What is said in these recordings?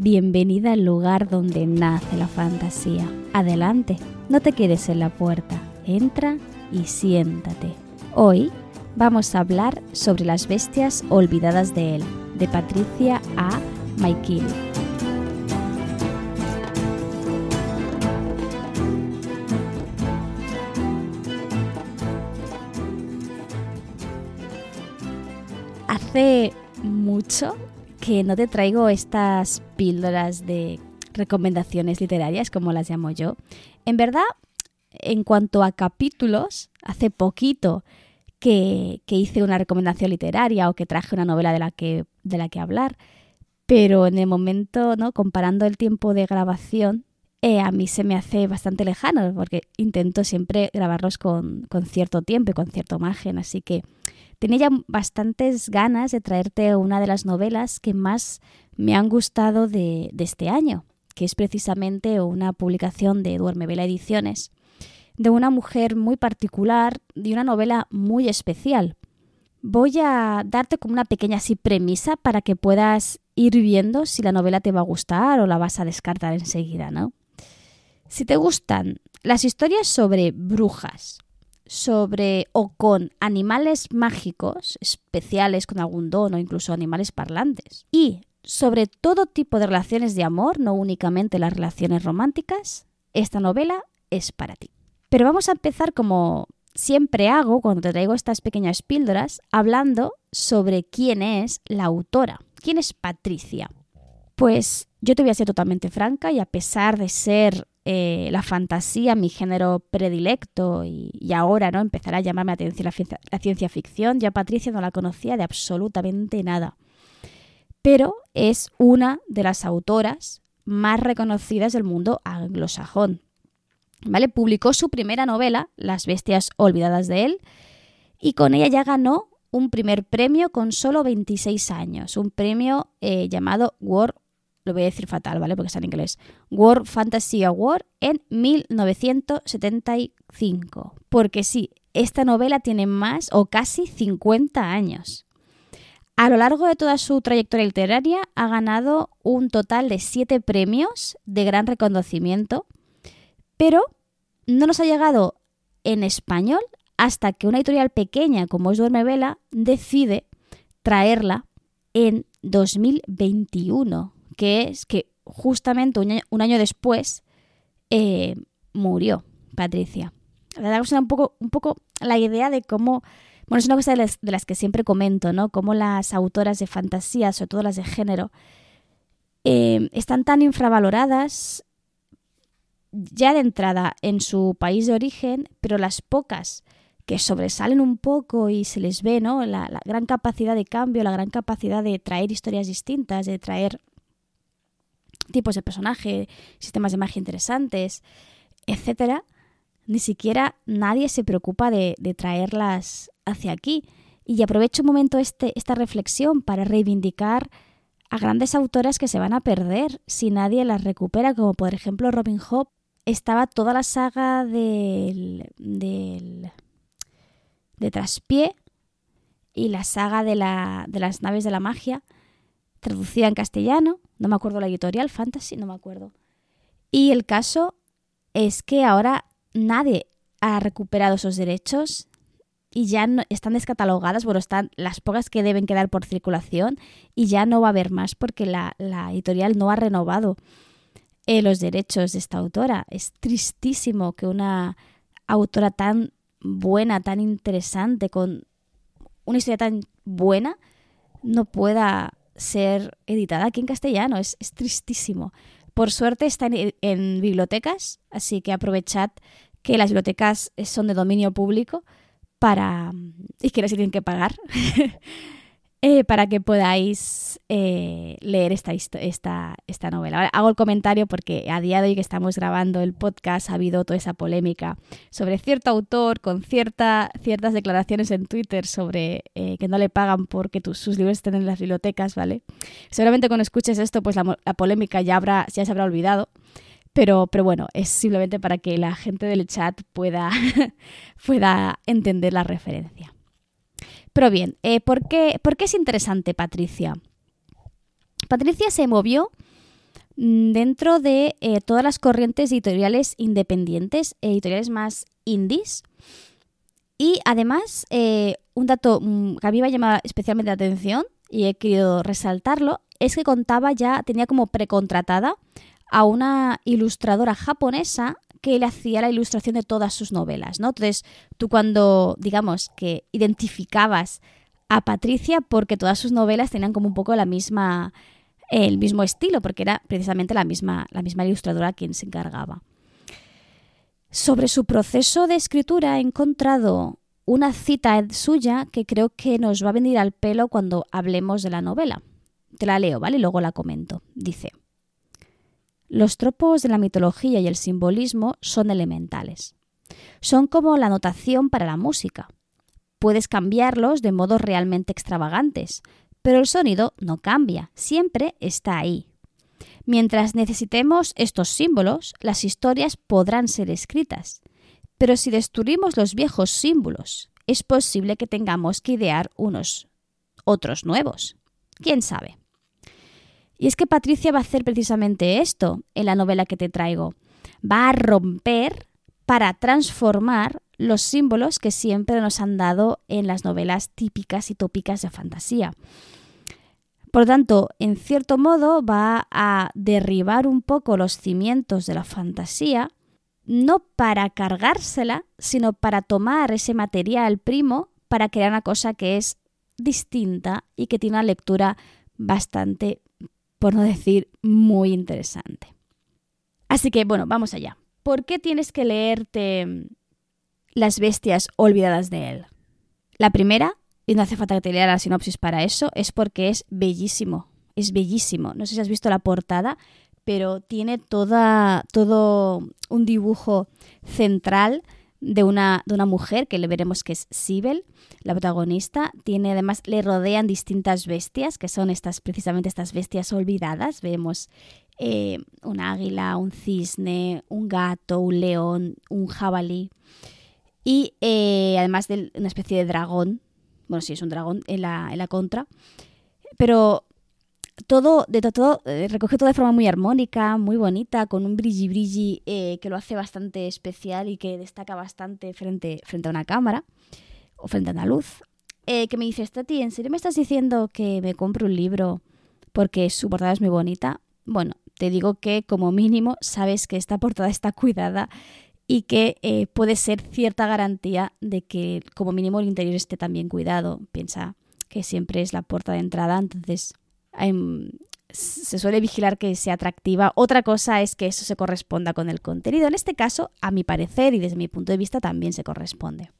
Bienvenida al lugar donde nace la fantasía. Adelante, no te quedes en la puerta. Entra y siéntate. Hoy vamos a hablar sobre las bestias olvidadas de él, de Patricia A. Maikil. Hace mucho que no te traigo estas píldoras de recomendaciones literarias, como las llamo yo. En verdad, en cuanto a capítulos, hace poquito que, hice una recomendación literaria o que traje una novela de la que, de la que hablar, pero en el momento, ¿no? comparando el tiempo de grabación, eh, a mí se me hace bastante lejano, porque intento siempre grabarlos con, con cierto tiempo y con cierto margen, así que tenía ya bastantes ganas de traerte una de las novelas que más me han gustado de, este año, que es precisamente una publicación de Duerme Vela Ediciones, de una mujer muy particular, de una novela muy especial. Voy a darte como una pequeña así premisa para que puedas ir viendo si la novela te va a gustar o la vas a descartar enseguida, ¿no? Si te gustan las historias sobre brujas, sobre o con animales mágicos especiales con algún don o incluso animales parlantes. Y sobre todo tipo de relaciones de amor, no únicamente las relaciones románticas, esta novela es para ti. Pero vamos a empezar como siempre hago cuando te traigo estas pequeñas píldoras, hablando sobre quién es la autora, quién es Patricia. Pues yo te voy a ser totalmente franca y a pesar de ser eh, la fantasía, mi género predilecto, y, ahora no empezará a llamarme la atención la, ciencia ficción. Ya Patricia no la conocía de absolutamente nada. Pero es una de las autoras más reconocidas del mundo anglosajón. ¿Vale? Publicó su primera novela, Las bestias olvidadas de él, y con ella ya ganó un primer premio con solo 26 años, un premio eh, llamado World lo voy a decir fatal, ¿vale? Porque está en inglés, World Fantasy Award en 1975. Porque sí, esta novela tiene más o casi 50 años. A lo largo de toda su trayectoria literaria ha ganado un total de 7 premios de gran reconocimiento, pero no nos ha llegado en español hasta que una editorial pequeña como es Duerme Vela decide traerla en 2021 que es que justamente un año, después eh, murió Patricia. La verdad un poco, un poco la idea de cómo, bueno, es una cosa de las, que siempre comento, ¿no? Cómo las autoras de fantasía, sobre todo las de género, eh, están tan infravaloradas ya de entrada en su país de origen, pero las pocas que sobresalen un poco y se les ve, ¿no? La gran capacidad de cambio, la gran capacidad de traer historias distintas, de traer tipos de personaje, sistemas de magia interesantes, etcétera, ni siquiera nadie se preocupa de, traerlas hacia aquí. Y aprovecho un momento este, esta reflexión para reivindicar a grandes autoras que se van a perder si nadie las recupera, como por ejemplo Robin Hood. Estaba toda la saga del, del de Traspié y la saga de, la, de las naves de la magia, traducida en castellano, no me acuerdo la editorial, Fantasy, no me acuerdo. Y el caso es que ahora nadie ha recuperado esos derechos y ya no, están descatalogadas, bueno, están las pocas que deben quedar por circulación y ya no va a haber más porque la, editorial no ha renovado eh, los derechos de esta autora. Es tristísimo que una autora tan buena, tan interesante, con una historia tan buena, no pueda ser editada aquí en castellano. Es, tristísimo. Por suerte está en, en, bibliotecas, así que aprovechad que las bibliotecas son de dominio público para y que no se tienen que pagar Eh, para que podáis eh, leer esta, esta, esta novela. Ahora, hago el comentario porque a día de hoy que estamos grabando el podcast ha habido toda esa polémica sobre cierto autor con cierta, ciertas declaraciones en Twitter sobre eh, que no le pagan porque sus libros estén en las bibliotecas, ¿vale? Seguramente cuando escuches esto, pues la, polémica ya, habrá, ya se habrá olvidado. Pero, pero, bueno, es simplemente para que la gente del chat pueda, pueda entender la referencia. Pero bien, eh, ¿por, qué, ¿por qué es interesante Patricia? Patricia se movió mm, dentro de eh, todas las corrientes editoriales independientes, editoriales más indies. Y además, eh, un dato mm, que a mí me ha llamado especialmente la atención y he querido resaltarlo, es que contaba ya, tenía como precontratada a una ilustradora japonesa que le hacía la ilustración de todas sus novelas, ¿no? Entonces, tú cuando, digamos, que identificabas a Patricia porque todas sus novelas tenían como un poco la misma el mismo estilo, porque era precisamente la misma, la misma ilustradora quien se encargaba. Sobre su proceso de escritura he encontrado una cita suya que creo que nos va a venir al pelo cuando hablemos de la novela. Te la leo, ¿vale? Y luego la comento. Dice, los tropos de la mitología y el simbolismo son elementales. Son como la notación para la música. Puedes cambiarlos de modos realmente extravagantes, pero el sonido no cambia, siempre está ahí. Mientras necesitemos estos símbolos, las historias podrán ser escritas. Pero si destruimos los viejos símbolos, es posible que tengamos que idear unos otros nuevos. ¿Quién sabe? Y es que Patricia va a hacer precisamente esto en la novela que te traigo. Va a romper para transformar los símbolos que siempre nos han dado en las novelas típicas y tópicas de fantasía. Por tanto, en cierto modo va a derribar un poco los cimientos de la fantasía, no para cargársela, sino para tomar ese material primo para crear una cosa que es distinta y que tiene una lectura bastante, por no decir, muy interesante. Así que, bueno, vamos allá. ¿Por qué tienes que leerte las bestias olvidadas de él. La primera, y no hace falta que te lea la sinopsis para eso, es porque es bellísimo. Es bellísimo. No sé si has visto la portada, pero tiene toda, todo un dibujo central de una, de una mujer que le veremos que es Sibel, la protagonista. Tiene además, le rodean distintas bestias, que son estas, precisamente estas bestias olvidadas. Vemos eh, un águila, un cisne, un gato, un león, un jabalí y eh, además de una especie de dragón, bueno, sí, es un dragón en la, en la contra, pero todo, de todo, eh, recoge todo de forma muy armónica, muy bonita, con un brilli brilli eh, que lo hace bastante especial y que destaca bastante frente, frente a una cámara o frente a una luz. que me dice, Tati, ¿en serio me estás diciendo que me compre un libro porque su portada es muy bonita? Bueno, te digo que como mínimo sabes que esta portada está cuidada y que eh, puede ser cierta garantía de que como mínimo el interior esté también cuidado. Piensa que siempre es la puerta de entrada, entonces se suele vigilar que sea atractiva. Otra cosa es que eso se corresponda con el contenido. En este caso, a mi parecer y desde mi punto de vista, también se corresponde.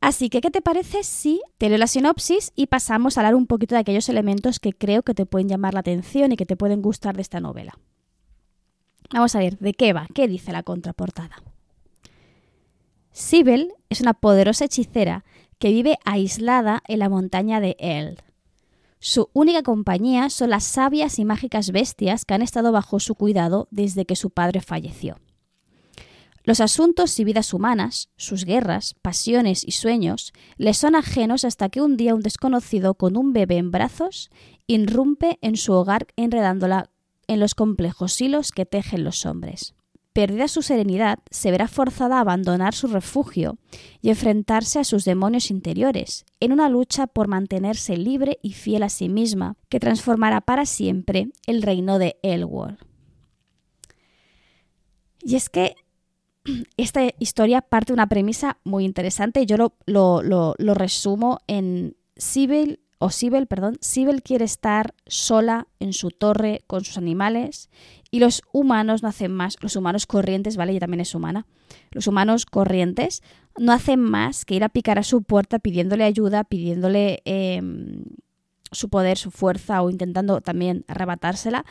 Así que, ¿qué te parece si te leo la sinopsis y pasamos a hablar un poquito de aquellos elementos que creo que te pueden llamar la atención y que te pueden gustar de esta novela? Vamos a ver, ¿de qué va? ¿Qué dice la contraportada? Sibel es una poderosa hechicera que vive aislada en la montaña de Eld. Su única compañía son las sabias y mágicas bestias que han estado bajo su cuidado desde que su padre falleció. Los asuntos y vidas humanas, sus guerras, pasiones y sueños, le son ajenos hasta que un día un desconocido con un bebé en brazos irrumpe en su hogar enredándola en los complejos hilos que tejen los hombres perdida su serenidad, se verá forzada a abandonar su refugio y enfrentarse a sus demonios interiores, en una lucha por mantenerse libre y fiel a sí misma, que transformará para siempre el reino de Elward. Y es que esta historia parte de una premisa muy interesante, yo lo, lo, lo, resumo en Sibyl o Sibel, perdón, Sibel quiere estar sola en su torre con sus animales y los humanos no hacen más, los humanos corrientes, ¿vale? Ella también es humana. Los humanos corrientes no hacen más que ir a picar a su puerta pidiéndole ayuda, pidiéndole em, su poder, su fuerza o intentando también arrebatársela.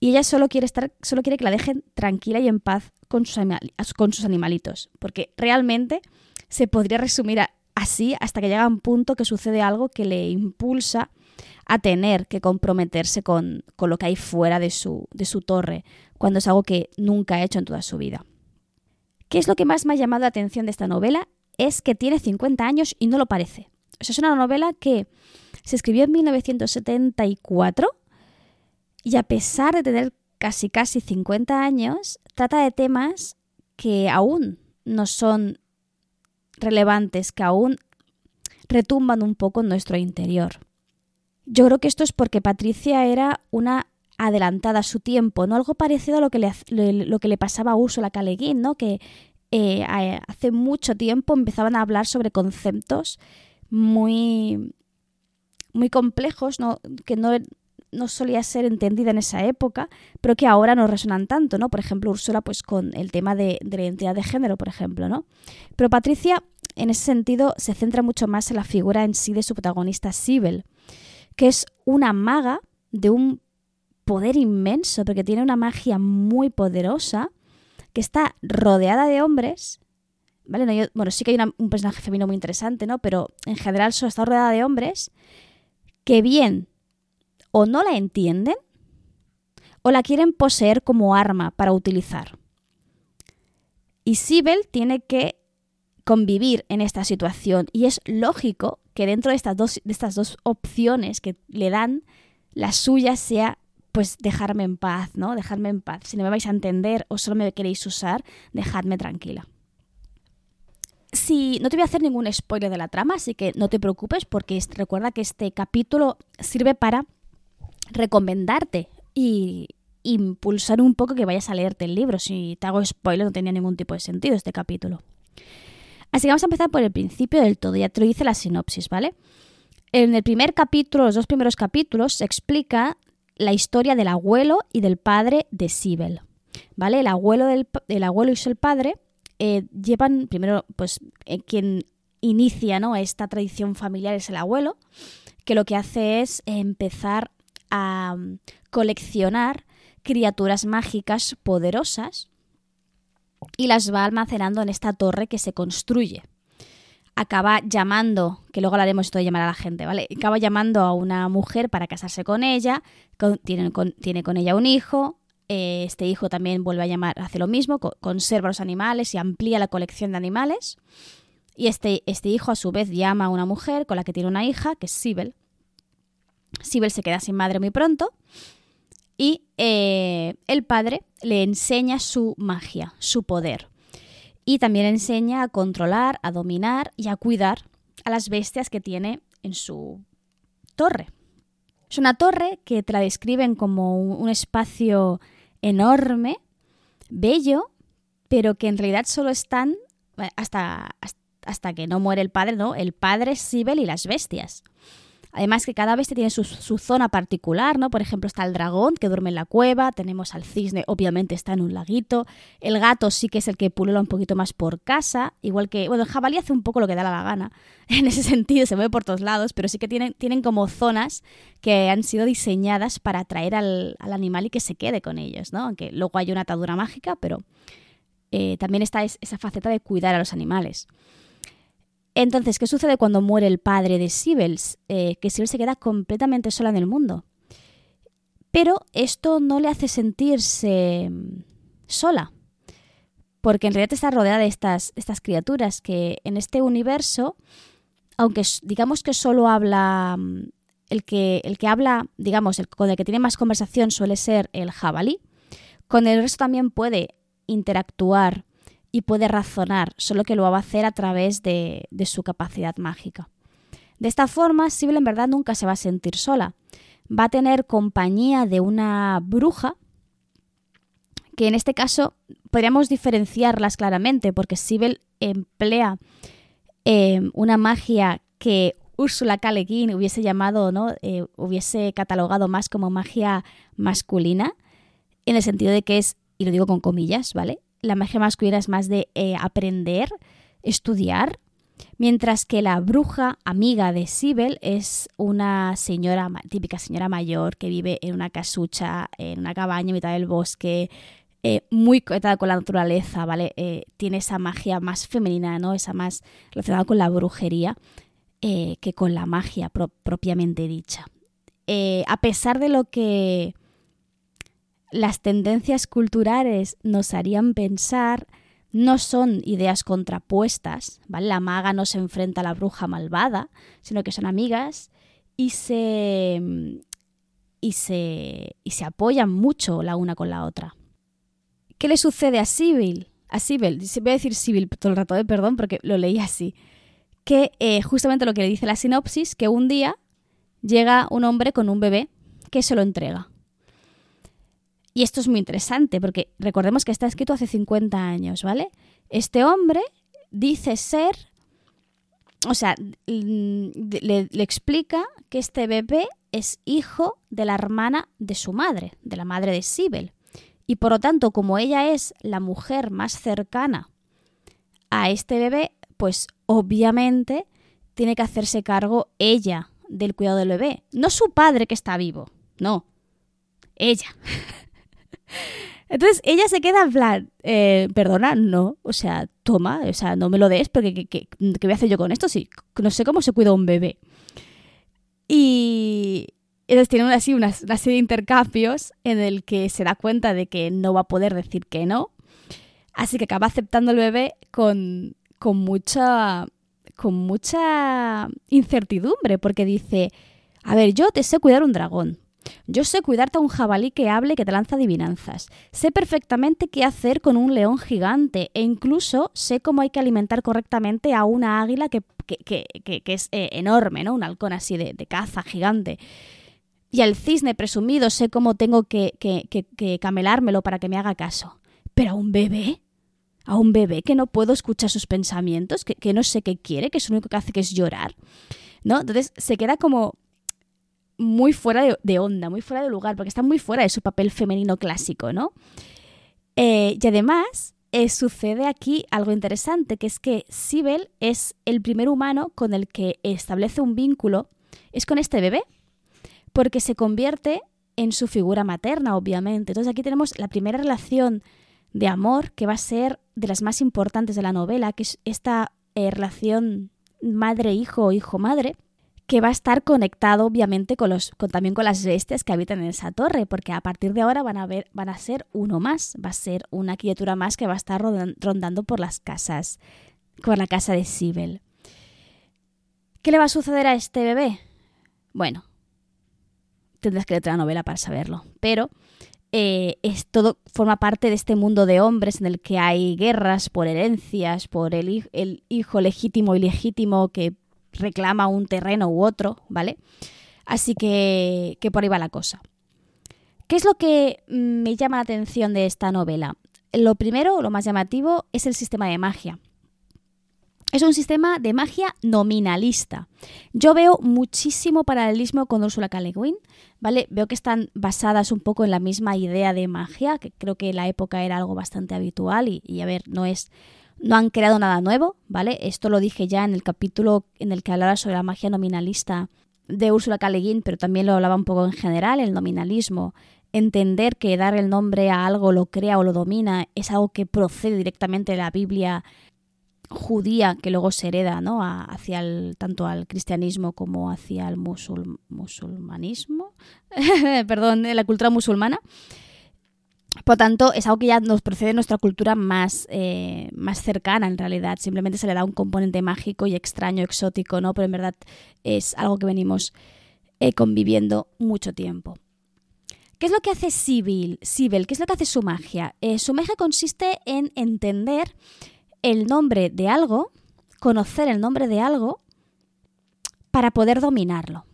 Y ella solo quiere estar, solo quiere que la dejen tranquila y en paz con sus, con sus animalitos. Porque realmente se podría resumir así hasta que llega un punto que sucede algo que le impulsa a tener que comprometerse con, lo que hay fuera de su, de su torre, cuando es algo que nunca ha hecho en toda su vida. ¿Qué es lo que más me ha llamado la atención de esta novela? Es que tiene 50 años y no lo parece. Es una novela que se escribió en 1974 y a pesar de tener casi casi 50 años, trata de temas que aún no son relevantes, que aún retumban un poco en nuestro interior. Yo creo que esto es porque Patricia era una adelantada a su tiempo, ¿no? Algo parecido a lo que le, lo que le pasaba a Ursula K. ¿no? Que eh, hace mucho tiempo empezaban a hablar sobre conceptos muy, muy complejos, ¿no? que no, no solía ser entendida en esa época, pero que ahora no resonan tanto, ¿no? Por ejemplo, Úrsula, pues con el tema de, de, la identidad de género, por ejemplo, ¿no? Pero Patricia, en ese sentido, se centra mucho más en la figura en sí de su protagonista, Sibel, que es una maga de un poder inmenso, porque tiene una magia muy poderosa, que está rodeada de hombres, ¿vale? bueno, sí que hay un personaje femenino muy interesante, ¿no? Pero en general está rodeada de hombres que bien o no la entienden o la quieren poseer como arma para utilizar. Y Sibel tiene que convivir en esta situación y es lógico que dentro de estas dos, de estas dos opciones que le dan, la suya sea pues dejarme en paz, ¿no? Dejarme en paz. Si no me vais a entender o solo me queréis usar, dejadme tranquila. Si no te voy a hacer ningún spoiler de la trama, así que no te preocupes porque recuerda que este capítulo sirve para recomendarte y impulsar un poco que vayas a leerte el libro. Si te hago spoiler no tenía ningún tipo de sentido este capítulo. Así que vamos a empezar por el principio del todo, ya te lo dice la sinopsis, ¿vale? En el primer capítulo, los dos primeros capítulos, se explica la historia del abuelo y del padre de Sibel. ¿Vale? El abuelo, del, el abuelo y el padre eh, llevan, primero, pues eh, quien inicia ¿no? esta tradición familiar es el abuelo, que lo que hace es empezar a mm, coleccionar criaturas mágicas poderosas y las va almacenando en esta torre que se construye acaba llamando, que luego hablaremos esto de llamar a la gente, ¿vale? Acaba llamando a una mujer para casarse con ella, tiene, con, tiene, con, ella un hijo, eh, este hijo también vuelve a llamar, hace lo mismo, conserva los animales y amplía la colección de animales. Y este, este hijo a su vez llama a una mujer con la que tiene una hija, que es Sibel. Sibel se queda sin madre muy pronto y eh, el padre le enseña su magia, su poder y también enseña a controlar, a dominar y a cuidar a las bestias que tiene en su torre. Es una torre que te la describen como un espacio enorme, bello, pero que en realidad solo están hasta, hasta que no muere el padre, ¿no? El padre, Sibel y las bestias. Además que cada bestia tiene su, zona particular, ¿no? Por ejemplo, está el dragón que duerme en la cueva, tenemos al cisne, obviamente está en un laguito, el gato sí que es el que pulula un poquito más por casa, igual que, bueno, el jabalí hace un poco lo que da la gana, en ese sentido se mueve por todos lados, pero sí que tienen, tienen como zonas que han sido diseñadas para atraer al, animal y que se quede con ellos, ¿no? Aunque luego hay una atadura mágica, pero eh, también está esa faceta de cuidar a los animales. Entonces, ¿qué sucede cuando muere el padre de Sibel? Eh, que Sibel se queda completamente sola en el mundo. Pero esto no le hace sentirse mm, sola, porque en realidad está rodeada de estas, estas criaturas que en este universo, aunque digamos que solo habla, mm, el que, el que habla, digamos, el, con el que tiene más conversación suele ser el jabalí, con el resto también puede interactuar y puede razonar, solo que lo va a hacer a través de, su capacidad mágica. De esta forma, Sibyl en verdad nunca se va a sentir sola. Va a tener compañía de una bruja, que en este caso podríamos diferenciarlas claramente, porque Sibyl emplea em, una magia que Úrsula K. hubiese llamado, ¿no? Eh, hubiese catalogado más como magia masculina, en el sentido de que es, y lo digo con comillas, ¿vale? La magia masculina es más de eh, aprender, estudiar, mientras que la bruja amiga de Sibel es una señora, típica señora mayor que vive en una casucha, en una cabaña en mitad del bosque, eh, muy conectada con la naturaleza, ¿vale? Eh, tiene esa magia más femenina, ¿no? Esa más relacionada con la brujería que con la magia propiamente dicha. a pesar de lo que las tendencias culturales nos harían pensar no son ideas contrapuestas, ¿vale? La maga no se enfrenta a la bruja malvada, sino que son amigas y se y se, y se apoyan mucho la una con la otra. ¿Qué le sucede a Sibyl? A Sibyl, voy a decir Sibyl todo el rato, ¿eh? perdón, porque lo leí así. Que eh, justamente lo que le dice la sinopsis, que un día llega un hombre con un bebé que se lo entrega. Y esto es muy interesante porque recordemos que está escrito hace 50 años, ¿vale? Este hombre dice ser, o sea, le, explica que este bebé es hijo de la hermana de su madre, de la madre de Sibel. Y por lo tanto, como ella es la mujer más cercana a este bebé, pues obviamente tiene que hacerse cargo ella del cuidado del bebé. No su padre que está vivo, no, ella. Entonces ella se queda en plan, eh, perdona, no, o sea, toma, o sea, no me lo des, porque ¿qué, voy a hacer yo con esto? Sí, no sé cómo se cuida un bebé. Y entonces tiene así una, serie de intercambios en el que se da cuenta de que no va a poder decir que no. Así que acaba aceptando el bebé con, con mucha con mucha incertidumbre, porque dice, a ver, yo te sé cuidar un dragón, yo sé cuidarte a un jabalí que hable que te lanza adivinanzas. Sé perfectamente qué hacer con un león gigante e incluso sé cómo hay que alimentar correctamente a una águila que, es eh, enorme, ¿no? Un halcón así de, caza gigante. Y al cisne presumido sé cómo tengo que, que camelármelo para que me haga caso. Pero a un bebé, a un bebé que no puedo escuchar sus pensamientos, que, que no sé qué quiere, que es lo único que hace que es llorar, ¿no? Entonces se queda como muy fuera de, onda, muy fuera de lugar, porque está muy fuera de su papel femenino clásico, ¿no? Eh, y además eh, sucede aquí algo interesante, que es que Sibel es el primer humano con el que establece un vínculo, es con este bebé, porque se convierte en su figura materna, obviamente. Entonces aquí tenemos la primera relación de amor que va a ser de las más importantes de la novela, que es esta eh, relación madre-hijo o hijo-madre, que va a estar conectado obviamente con los, también con las bestias que habitan en esa torre, porque a partir de ahora van a, ver, van a ser uno más, va a ser una criatura más que va a estar rondando por las casas, por la casa de Sibel. ¿Qué le va a suceder a este bebé? Bueno, tendrás que leer la novela para saberlo, pero eh, es todo forma parte de este mundo de hombres en el que hay guerras por herencias, por el, el hijo legítimo y legítimo que reclama un terreno u otro, ¿vale? Así que, que por ahí va la cosa. ¿Qué es lo que me llama la atención de esta novela? Lo primero, lo más llamativo, es el sistema de magia. Es un sistema de magia nominalista. Yo veo muchísimo paralelismo con Ursula K. Le Guin, ¿vale? Veo que están basadas un poco en la misma idea de magia, que creo que en la época era algo bastante habitual y a ver, no es no han creado nada nuevo, ¿vale? Esto lo dije ya en el capítulo en el que hablaba sobre la magia nominalista de Úrsula K. pero también lo hablaba un poco en general, el nominalismo. Entender que dar el nombre a algo lo crea o lo domina es algo que procede directamente de la Biblia judía que luego se hereda ¿no? hacia el, tanto al cristianismo como hacia el musulmanismo, perdón, la cultura musulmana. Por tanto, es algo que ya nos procede de nuestra cultura más, eh, más cercana en realidad. Simplemente se le da un componente mágico y extraño, exótico, ¿no? Pero en verdad es algo que venimos eh, conviviendo mucho tiempo. ¿Qué es lo que hace Sibyl? Sibyl, ¿qué es lo que hace su magia? Eh, su magia consiste en entender el nombre de algo, conocer el nombre de algo, para poder dominarlo.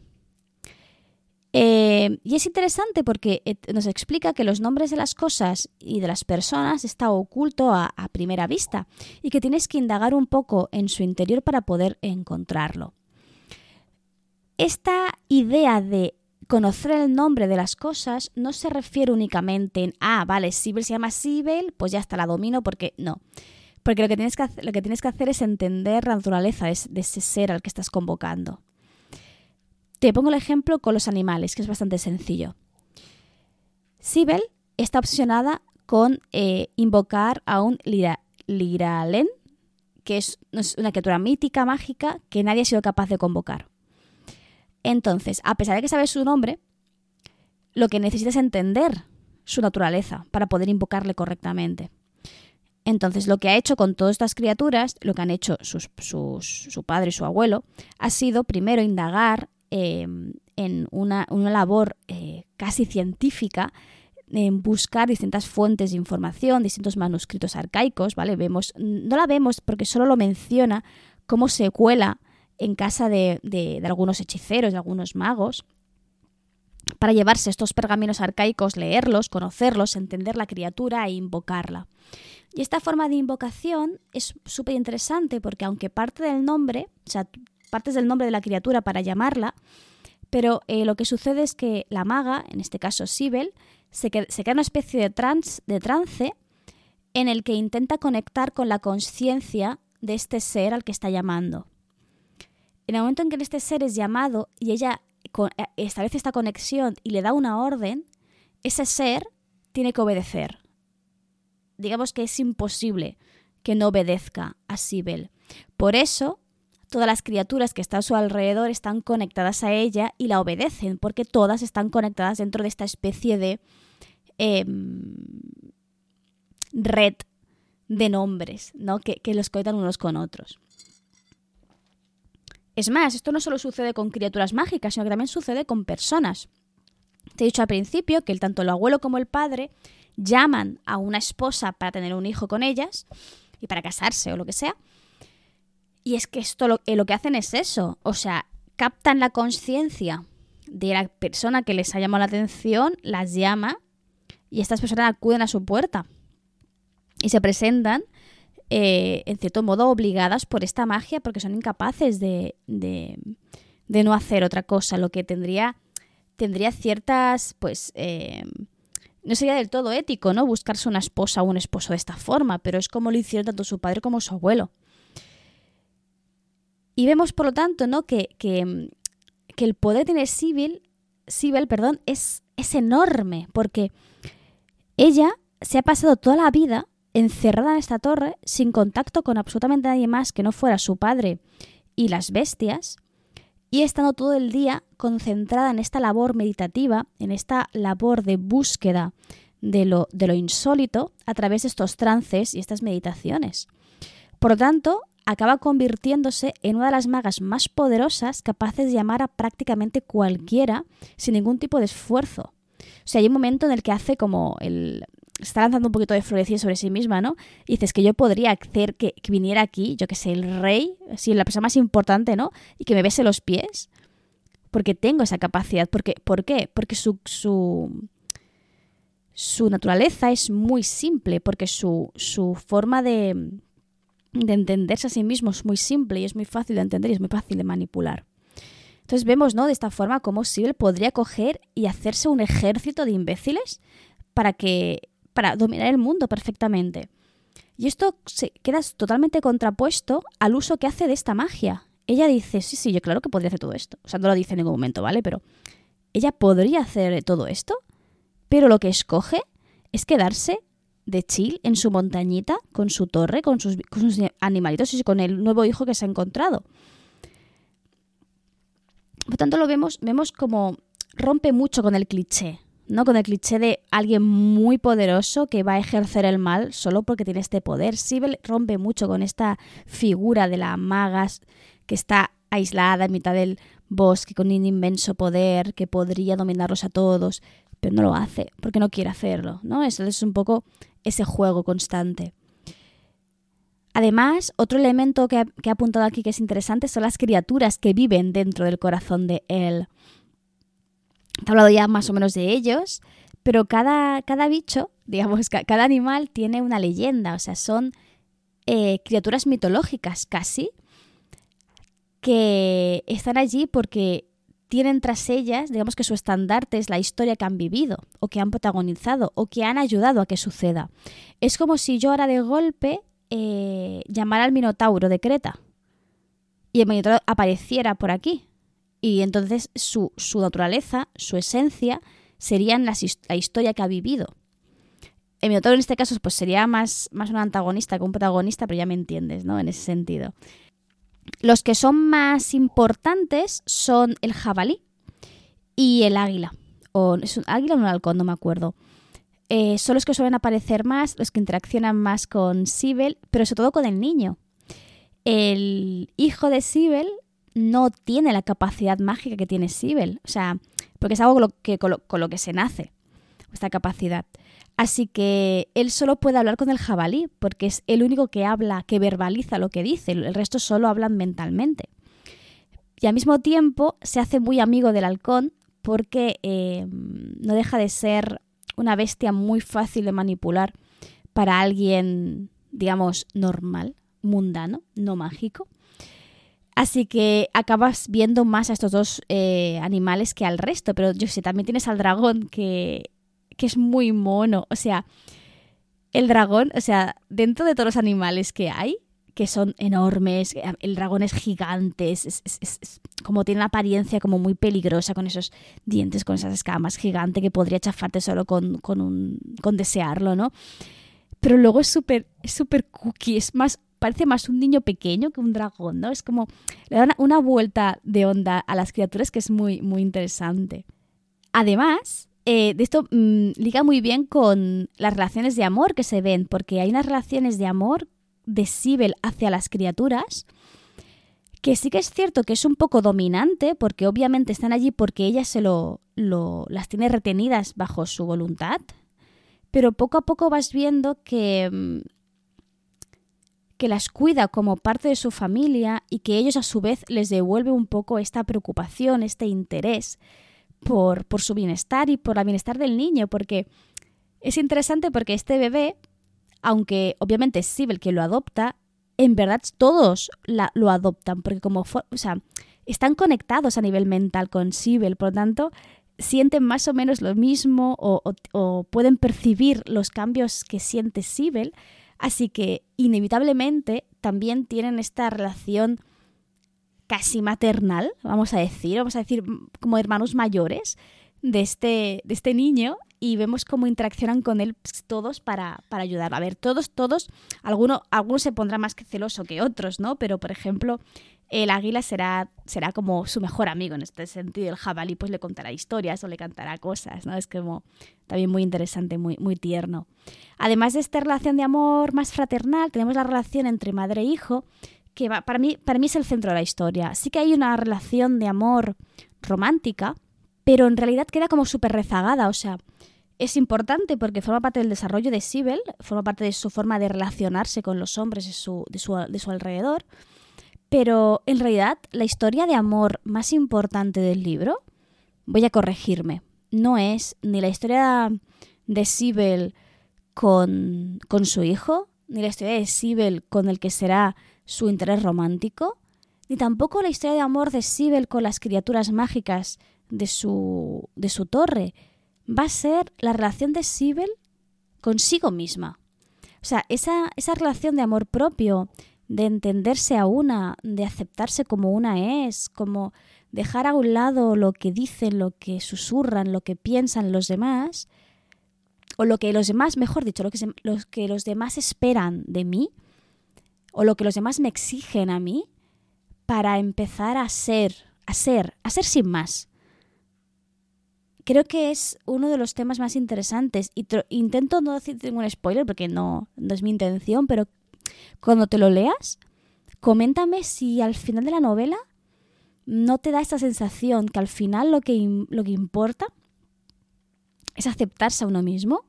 Eh, y es interesante porque eh, nos explica que los nombres de las cosas y de las personas está oculto a, primera vista y que tienes que indagar un poco en su interior para poder encontrarlo. Esta idea de conocer el nombre de las cosas no se refiere únicamente en, ah, vale, Sibel se llama Sibel, pues ya está, la domino, porque no. Porque lo que tienes que lo que tienes que hacer es entender la naturaleza de ese ser al que estás convocando. Te pongo el ejemplo con los animales, que es bastante sencillo. Sibel está obsesionada con eh, invocar a un Liralen, que es una criatura mítica, mágica, que nadie ha sido capaz de convocar. Entonces, a pesar de que sabes su nombre, lo que necesitas es entender su naturaleza para poder invocarle correctamente. Entonces, lo que ha hecho con todas estas criaturas, lo que han hecho su padre y su abuelo, ha sido primero indagar Em, en una, labor eh, casi científica en buscar distintas fuentes de información, distintos manuscritos arcaicos, ¿vale? Vemos, no la vemos porque solo lo menciona cómo se cuela en casa de, de, de algunos hechiceros, de algunos magos, para llevarse estos pergaminos arcaicos, leerlos, conocerlos, entender la criatura e invocarla. Y esta forma de invocación es súper interesante porque aunque parte del nombre, o sea, partes del nombre de la criatura para llamarla, pero eh, lo que sucede es que la maga, en este caso Sibel, se, queda, se una especie de, trans, de trance en el que intenta conectar con la conciencia de este ser al que está llamando. En el momento en que este ser es llamado y ella eh, establece esta conexión y le da una orden, ese ser tiene que obedecer. Digamos que es imposible que no obedezca a Sibel. Por eso, todas las criaturas que están a su alrededor están conectadas a ella y la obedecen, porque todas están conectadas dentro de esta especie de em, red de nombres, ¿no? Que, los conectan unos con otros. Es más, esto no solo sucede con criaturas mágicas, sino que también sucede con personas. Te he dicho al principio que tanto el abuelo como el padre llaman a una esposa para tener un hijo con ellas y para casarse o lo que sea. Y es que esto lo, eh, lo que hacen es eso, o sea, captan la conciencia de la persona que les ha llamado la atención, las llama y estas personas acuden a su puerta y se presentan eh, en cierto modo, obligadas por esta magia porque son incapaces de, de, no hacer otra cosa, lo que tendría, tendría ciertas, pues, eh, no sería del todo ético, ¿no? Buscarse una esposa o un esposo de esta forma, pero es como lo hicieron tanto su padre como su abuelo. Y vemos, por lo tanto, ¿no? Que, que, que el poder tener Sibyl, Sibyl perdón, es, es enorme, porque ella se ha pasado toda la vida encerrada en esta torre, sin contacto con absolutamente nadie más que no fuera su padre y las bestias, y estando todo el día concentrada en esta labor meditativa, en esta labor de búsqueda de lo, de lo insólito a través de estos trances y estas meditaciones. Por lo tanto, acaba convirtiéndose en una de las magas más poderosas capaces de llamar a prácticamente cualquiera sin ningún tipo de esfuerzo. O sea, hay un momento en el que hace como el, está lanzando un poquito de florecilla sobre sí misma, ¿no? Y dices que yo podría hacer que, viniera aquí, yo que sé, el rey, así, la persona más importante, ¿no? Y que me bese los pies. Porque tengo esa capacidad. Porque, ¿Por qué? Porque su, su, su naturaleza es muy simple, porque su, su forma de, de entenderse a sí mismo es muy simple y es muy fácil de entender y es muy fácil de manipular. Entonces vemos, ¿no? De esta forma cómo Sibyl podría coger y hacerse un ejército de imbéciles para que para dominar el mundo perfectamente. Y esto se queda totalmente contrapuesto al uso que hace de esta magia. Ella dice, sí, sí, yo claro que podría hacer todo esto. O sea, no lo dice en ningún momento, ¿vale? Pero ella podría hacer todo esto, pero lo que escoge es quedarse de chill en su montañita, con su torre, con sus, animalitos y con el nuevo hijo que se ha encontrado. Por tanto, lo vemos, vemos como rompe mucho con el cliché ¿no? Con el cliché de alguien muy poderoso que va a ejercer el mal solo porque tiene este poder. Sibel rompe mucho con esta figura de la maga que está aislada en mitad del bosque con un inmenso poder que podría dominarlos a todos, pero no lo hace porque no quiere hacerlo, ¿no? Eso es un poco ese juego constante. Además, otro elemento que, que he apuntado aquí que es interesante son las criaturas que viven dentro del corazón de él. He hablado ya más o menos de ellos, pero cada, cada bicho, digamos, cada animal tiene una leyenda, o sea, son eh, criaturas mitológicas casi, que están allí porque tienen tras ellas, digamos que su estandarte es la historia que han vivido, o que han protagonizado, o que han ayudado a que suceda. Es como si yo ahora de golpe eh, llamara al Minotauro de Creta y el Minotauro apareciera por aquí y entonces su, naturaleza, su esencia, serían la, historia que ha vivido. El Minotauro en este caso pues sería más, más un antagonista que un protagonista, pero ya me entiendes, ¿no? En ese sentido. Los que son más importantes son el jabalí y el águila. O es un águila o un halcón, no me acuerdo. Eh, son los que suelen aparecer más, los que interaccionan más con Sibel, pero sobre todo con el niño. El hijo de Sibel no tiene la capacidad mágica que tiene Sibel. O sea, porque es algo con lo que, con lo que se nace, esta capacidad. Así que él solo puede hablar con el jabalí, porque es el único que habla, que verbaliza lo que dice, el resto solo hablan mentalmente. Y al mismo tiempo se hace muy amigo del halcón porque eh, no deja de ser una bestia muy fácil de manipular para alguien, digamos, normal, mundano, no mágico. Así que acabas viendo más a estos dos eh, animales que al resto, pero yo sé, también tienes al dragón que que es muy mono. O sea, el dragón, o sea, dentro de todos los animales que hay, que son enormes, eh, el dragón es gigante, es, como tiene una apariencia como muy peligrosa con esos dientes, con esas escamas gigante que podría chafarte solo con, con, un, con desearlo, ¿no? Pero luego es súper súper cookie, es más, parece más un niño pequeño que un dragón, ¿no? Es como, le da una, una vuelta de onda a las criaturas que es muy, muy interesante. Además, eh, esto mm, liga muy bien con las relaciones de amor que se ven, porque hay unas relaciones de amor de Sibel hacia las criaturas que sí que es cierto que es un poco dominante, porque obviamente están allí porque ella se lo, las tiene retenidas bajo su voluntad, pero poco a poco vas viendo que, mm, que las cuida como parte de su familia y que ellos a su vez les devuelve un poco esta preocupación, este interés por, su bienestar y por el bienestar del niño, porque es interesante porque este bebé, aunque obviamente es Sibel quien lo adopta, en verdad todos lo adoptan, porque como, o sea, están conectados a nivel mental con Sibel, por lo tanto, sienten más o menos lo mismo o, o pueden percibir los cambios que siente Sibel, así que inevitablemente también tienen esta relación casi maternal, vamos a decir, vamos a decir como hermanos mayores de este, de este niño y vemos cómo interaccionan con él todos para, para ayudarlo. A ver, todos, todos, alguno, algunos se pondrá más que celoso que otros, ¿no? Pero, por ejemplo, el águila será, será como su mejor amigo en este sentido. El jabalí pues le contará historias o le cantará cosas, ¿no? Es como también muy interesante, muy, muy tierno. Además de esta relación de amor más fraternal, tenemos la relación entre madre e hijo, que para, mí, para mí es el centro de la historia. Sí que hay una relación de amor romántica, pero en realidad queda como súper rezagada, o sea, es importante porque forma parte del desarrollo de Sibel, forma parte de su forma de relacionarse con los hombres de su, de su, de su alrededor, pero en realidad la historia de amor más importante del libro, voy a corregirme, no es ni la historia de Sibel con, con su hijo, ni la historia de Sibel con el que será su interés romántico, ni tampoco la historia de amor de Sibel con las criaturas mágicas de su, de su torre. Va a ser la relación de Sibel consigo misma. O sea, esa, esa relación de amor propio, de entenderse a una, de aceptarse como una es, como dejar a un lado lo que dicen, lo que susurran, lo que piensan los demás, o lo que los demás, mejor dicho, lo que, lo que los demás esperan de mí, o lo que los demás me exigen a mí para empezar a ser, a ser, a ser sin más. Creo que es uno de los temas más interesantes y intento no decirte ningún spoiler porque no, no es mi intención, pero cuando te lo leas, coméntame si al final de la novela no te da esta sensación que al final lo que, lo que importa es aceptarse a uno mismo,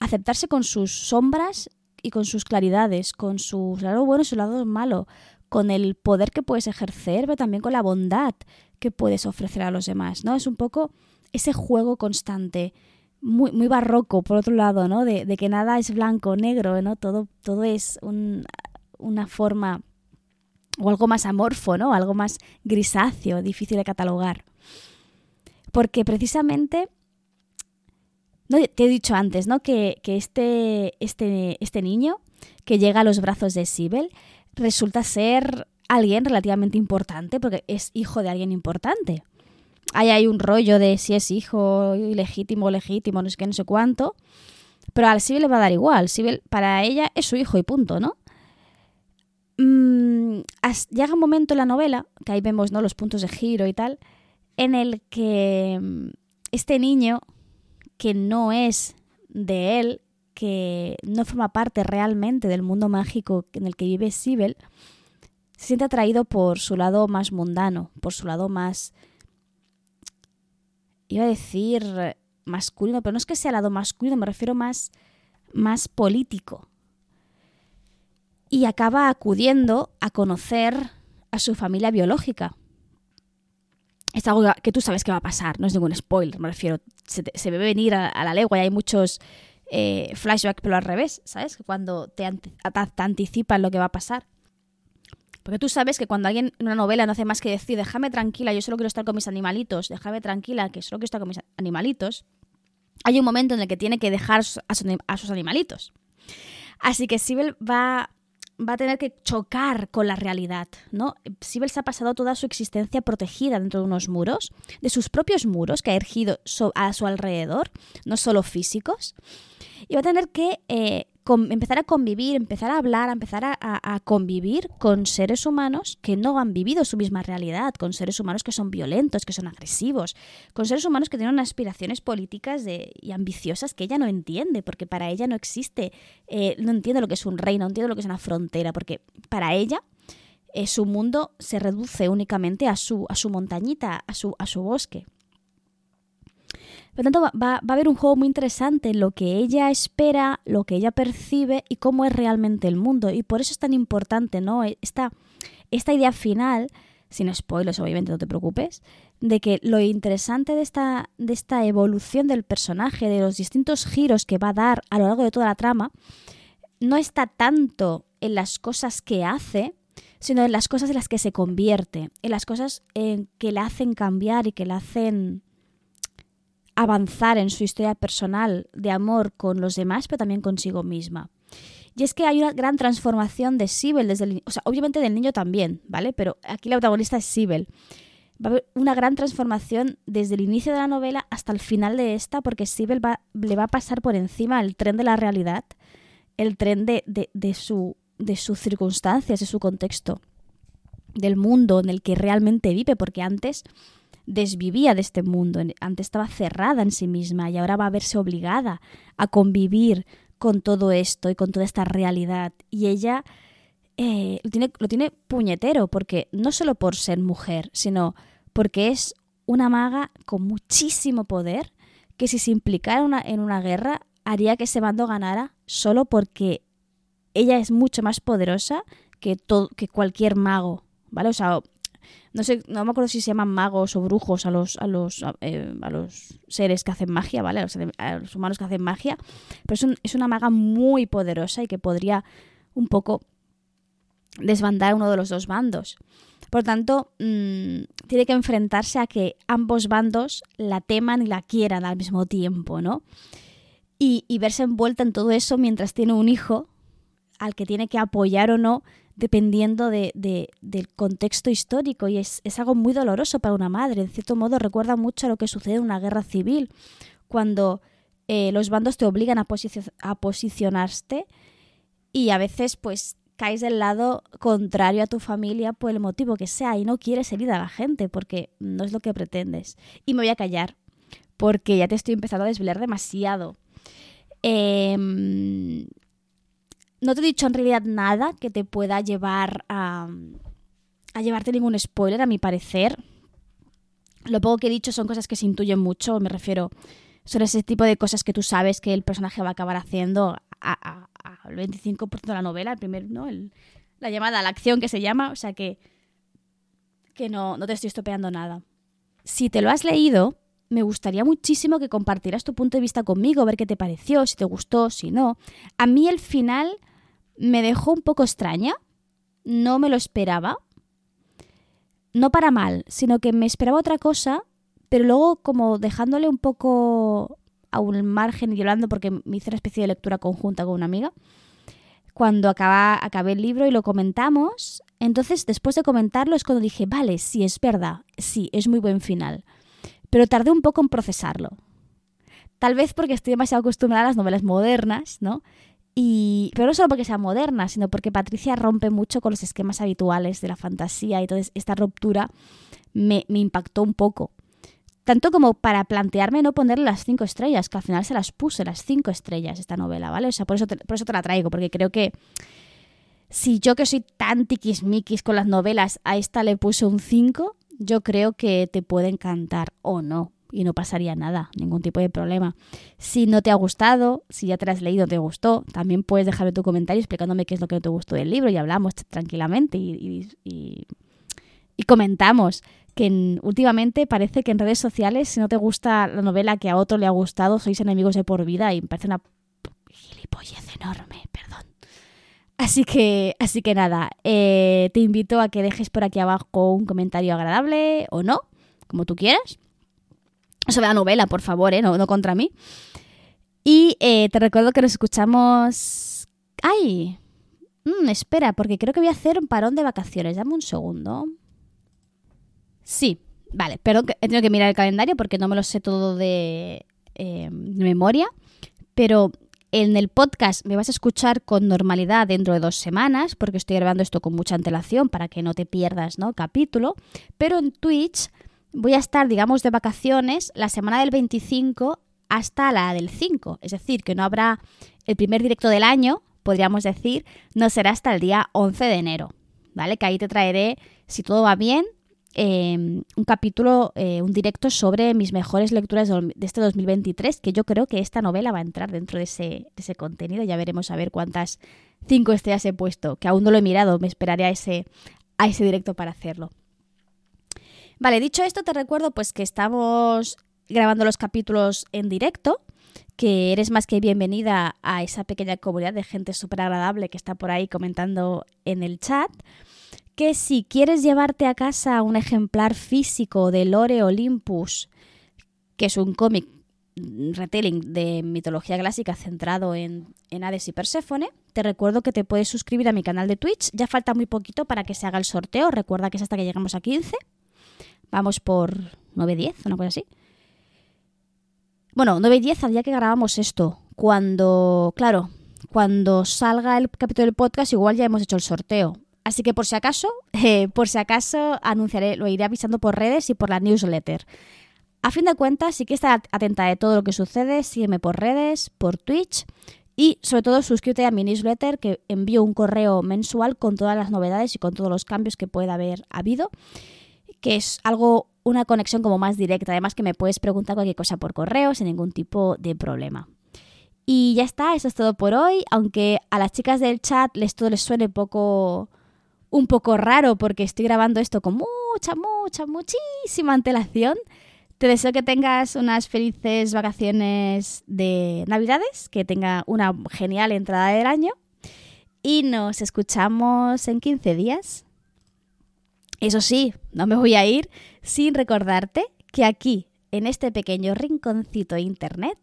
aceptarse con sus sombras y con sus claridades, con su lado bueno y su lado malo, con el poder que puedes ejercer, pero también con la bondad que puedes ofrecer a los demás, ¿no? Es un poco ese juego constante, muy, barroco, por otro lado, ¿no? De, que nada es blanco o negro, ¿no? Todo, todo es una forma o algo más amorfo, ¿no? Algo más grisáceo, difícil de catalogar. Porque precisamente te he dicho antes, ¿no? Que, este, este, este niño que llega a los brazos de Sibel resulta ser alguien relativamente importante, porque es hijo de alguien importante. Ahí hay un rollo de si es hijo ilegítimo legítimo, no sé qué, no sé cuánto. Pero a Sibel le va a dar igual. Sibel, para ella, es su hijo y punto, ¿no? Mm, llega un momento en la novela, que ahí vemos ¿no? los puntos de giro y tal, en el que mm, este niño que no es de él, que no forma parte realmente del mundo mágico en el que vive Sibel, se siente atraído por su lado más mundano, por su lado más... Iba a decir masculino, pero no es que sea lado masculino, me refiero más, más político. Y acaba acudiendo a conocer a su familia biológica. Es algo que tú sabes que va a pasar, no es ningún spoiler, me refiero. Se, ve venir a, la legua y hay muchos eh, flashbacks, pero al revés, ¿sabes? Cuando te, te anticipan lo que va a pasar. Porque tú sabes que cuando alguien en una novela no hace más que decir, déjame tranquila, yo solo quiero estar con mis animalitos, déjame tranquila, que solo quiero estar con mis animalitos, hay un momento en el que tiene que dejar a, sus animalitos. Así que Sibel va, va a tener que chocar con la realidad, ¿no? Sibel se ha pasado toda su existencia protegida dentro de unos muros, de sus propios muros que ha erigido a su alrededor, no solo físicos, y va a tener que eh, empezar a convivir, empezar a hablar, empezar a, convivir con seres humanos que no han vivido su misma realidad, con seres humanos que son violentos, que son agresivos, con seres humanos que tienen aspiraciones políticas y ambiciosas que ella no entiende, porque para ella no existe, eh, no entiende lo que es un reino, no entiende lo que es una frontera, porque para ella eh, su mundo se reduce únicamente a su, a su montañita, a su, a su bosque. Por lo tanto, va, a haber un juego muy interesante en lo que ella espera, lo que ella percibe y cómo es realmente el mundo. Y por eso es tan importante, ¿no? Esta, esta idea final, sin spoilers, obviamente, no te preocupes, de que lo interesante de esta, de esta evolución del personaje, de los distintos giros que va a dar a lo largo de toda la trama, no está tanto en las cosas que hace, sino en las cosas en las que se convierte, en las cosas en que la hacen cambiar y que la hacen avanzar en su historia personal de amor con los demás, pero también consigo misma. Y es que hay una gran transformación de Sibel desde el, obviamente del niño también, ¿vale? Pero aquí la protagonista es Sibel. Va a haber una gran transformación desde el inicio de la novela hasta el final de esta, porque Sibel va, le va a pasar por encima el tren de la realidad, el tren de, su, de sus circunstancias, de su contexto, del mundo en el que realmente vive, porque antes desvivía de este mundo, antes estaba cerrada en sí misma y ahora va a verse obligada a convivir con todo esto y con toda esta realidad. Y ella eh, lo, tiene, lo tiene puñetero, porque no solo por ser mujer, sino porque es una maga con muchísimo poder que si se implicara en una guerra haría que ese bando ganara solo porque ella es mucho más poderosa que, todo, que cualquier mago, ¿vale? O sea, no sé, no me acuerdo si se llaman magos o brujos a los, a los, a, eh, los seres que hacen magia, ¿vale? A los, humanos que hacen magia. Pero es, una maga muy poderosa y que podría un poco desbandar uno de los dos bandos. Por tanto, mm, tiene que enfrentarse a que ambos bandos la teman y la quieran al mismo tiempo, ¿no? Y verse envuelta en todo eso mientras tiene un hijo al que tiene que apoyar o no dependiendo de, del contexto histórico y es, algo muy doloroso para una madre. En cierto modo recuerda mucho a lo que sucede en una guerra civil, cuando eh, los bandos te obligan a, a posicionarte y a veces pues caes del lado contrario a tu familia por el motivo que sea y no quieres herir a la gente porque no es lo que pretendes. Y me voy a callar porque ya te estoy empezando a desvelar demasiado. Eh, no te he dicho en realidad nada que te pueda llevar a, a llevarte ningún spoiler, a mi parecer. Lo poco que he dicho son cosas que se intuyen mucho, me refiero, son ese tipo de cosas que tú sabes que el personaje va a acabar haciendo al 25% de la novela, el primer, ¿no? la llamada la acción que se llama, o sea que, que no, no te estoy estropeando nada. Si te lo has leído, me gustaría muchísimo que compartieras tu punto de vista conmigo, ver qué te pareció, si te gustó, si no. A mí el final me dejó un poco extraña, no me lo esperaba, no para mal, sino que me esperaba otra cosa, pero luego como dejándole un poco a un margen y hablando porque me hice una especie de lectura conjunta con una amiga, cuando acaba, acabé el libro y lo comentamos, entonces después de comentarlo es cuando dije, vale, sí, es verdad, sí, es muy buen final, pero tardé un poco en procesarlo. Tal vez porque estoy demasiado acostumbrada a las novelas modernas, ¿no? Y, pero no solo porque sea moderna, sino porque Patricia rompe mucho con los esquemas habituales de la fantasía y entonces esta ruptura me, impactó un poco. Tanto como para plantearme no ponerle las cinco estrellas, que al final se las puse las cinco estrellas esta novela, ¿vale? O sea, por eso te, por eso te la traigo, porque creo que Si yo que soy tan tiquismiquis con las novelas, a esta le puse un 5, yo creo que te puede encantar o no. Y no pasaría nada, ningún tipo de problema. Si no te ha gustado, si ya te has leído, te gustó, también puedes dejarme tu comentario explicándome qué es lo que no te gustó del libro y hablamos tranquilamente y, y, y comentamos que últimamente parece que en redes sociales, si no te gusta la novela que a otro le ha gustado, sois enemigos de por vida y me parece una gilipollez enorme, perdón. Así que, así que nada, eh, te invito a que dejes por aquí abajo un comentario agradable o no, como tú quieras. Sobre la novela, por favor, ¿eh? no, no contra mí. Y eh, te recuerdo que nos escuchamos... ¡Ay! Mm, espera, porque creo que voy a hacer un parón de vacaciones. Dame un segundo. Sí, vale, perdón, he tenido que mirar el calendario porque no me lo sé todo de, eh, memoria, pero en el podcast me vas a escuchar con normalidad dentro de dos semanas, porque estoy grabando esto con mucha antelación para que no te pierdas ¿no? capítulo, pero en Twitch voy a estar, digamos, de vacaciones la semana del 25 hasta la del 5, es decir, que no habrá el primer directo del año, podríamos decir, no será hasta el día 11 de enero, ¿vale? Que ahí te traeré, si todo va bien, Em, un capítulo, eh, un directo sobre mis mejores lecturas de este 2023, que yo creo que esta novela va a entrar dentro de ese, contenido. Ya veremos a ver cuántas cinco estrellas he puesto, que aún no lo he mirado, me esperaré a ese, a ese directo para hacerlo. Vale, dicho esto, te recuerdo pues que estamos grabando los capítulos en directo, que eres más que bienvenida a esa pequeña comunidad de gente súper agradable que está por ahí comentando en el chat que si quieres llevarte a casa un ejemplar físico de Lore Olympus, que es un cómic retelling de mitología clásica centrado en, en Hades y Perséfone, te recuerdo que te puedes suscribir a mi canal de Twitch. Ya falta muy poquito para que se haga el sorteo. Recuerda que es hasta que llegamos a 15. Vamos por 9-10, una cosa así. Bueno, 9-10 al día que grabamos esto. Cuando, claro, cuando salga el capítulo del podcast, igual ya hemos hecho el sorteo. Así que por si acaso, eh, por si acaso anunciaré, lo iré avisando por redes y por la newsletter. A fin de cuentas, sí que estar atenta de todo lo que sucede, sígueme por redes, por Twitch y sobre todo suscríbete a mi newsletter que envío un correo mensual con todas las novedades y con todos los cambios que pueda haber habido, que es algo, una conexión como más directa, además que me puedes preguntar cualquier cosa por correo sin ningún tipo de problema. Y ya está, eso es todo por hoy, aunque a las chicas del chat les todo les suene poco un poco raro porque estoy grabando esto con mucha, mucha, muchísima antelación. Te deseo que tengas unas felices vacaciones de Navidades, que tenga una genial entrada del año y nos escuchamos en 15 días. Eso sí, no me voy a ir sin recordarte que aquí, en este pequeño rinconcito de internet,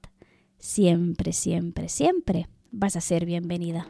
siempre, siempre, siempre vas a ser bienvenida.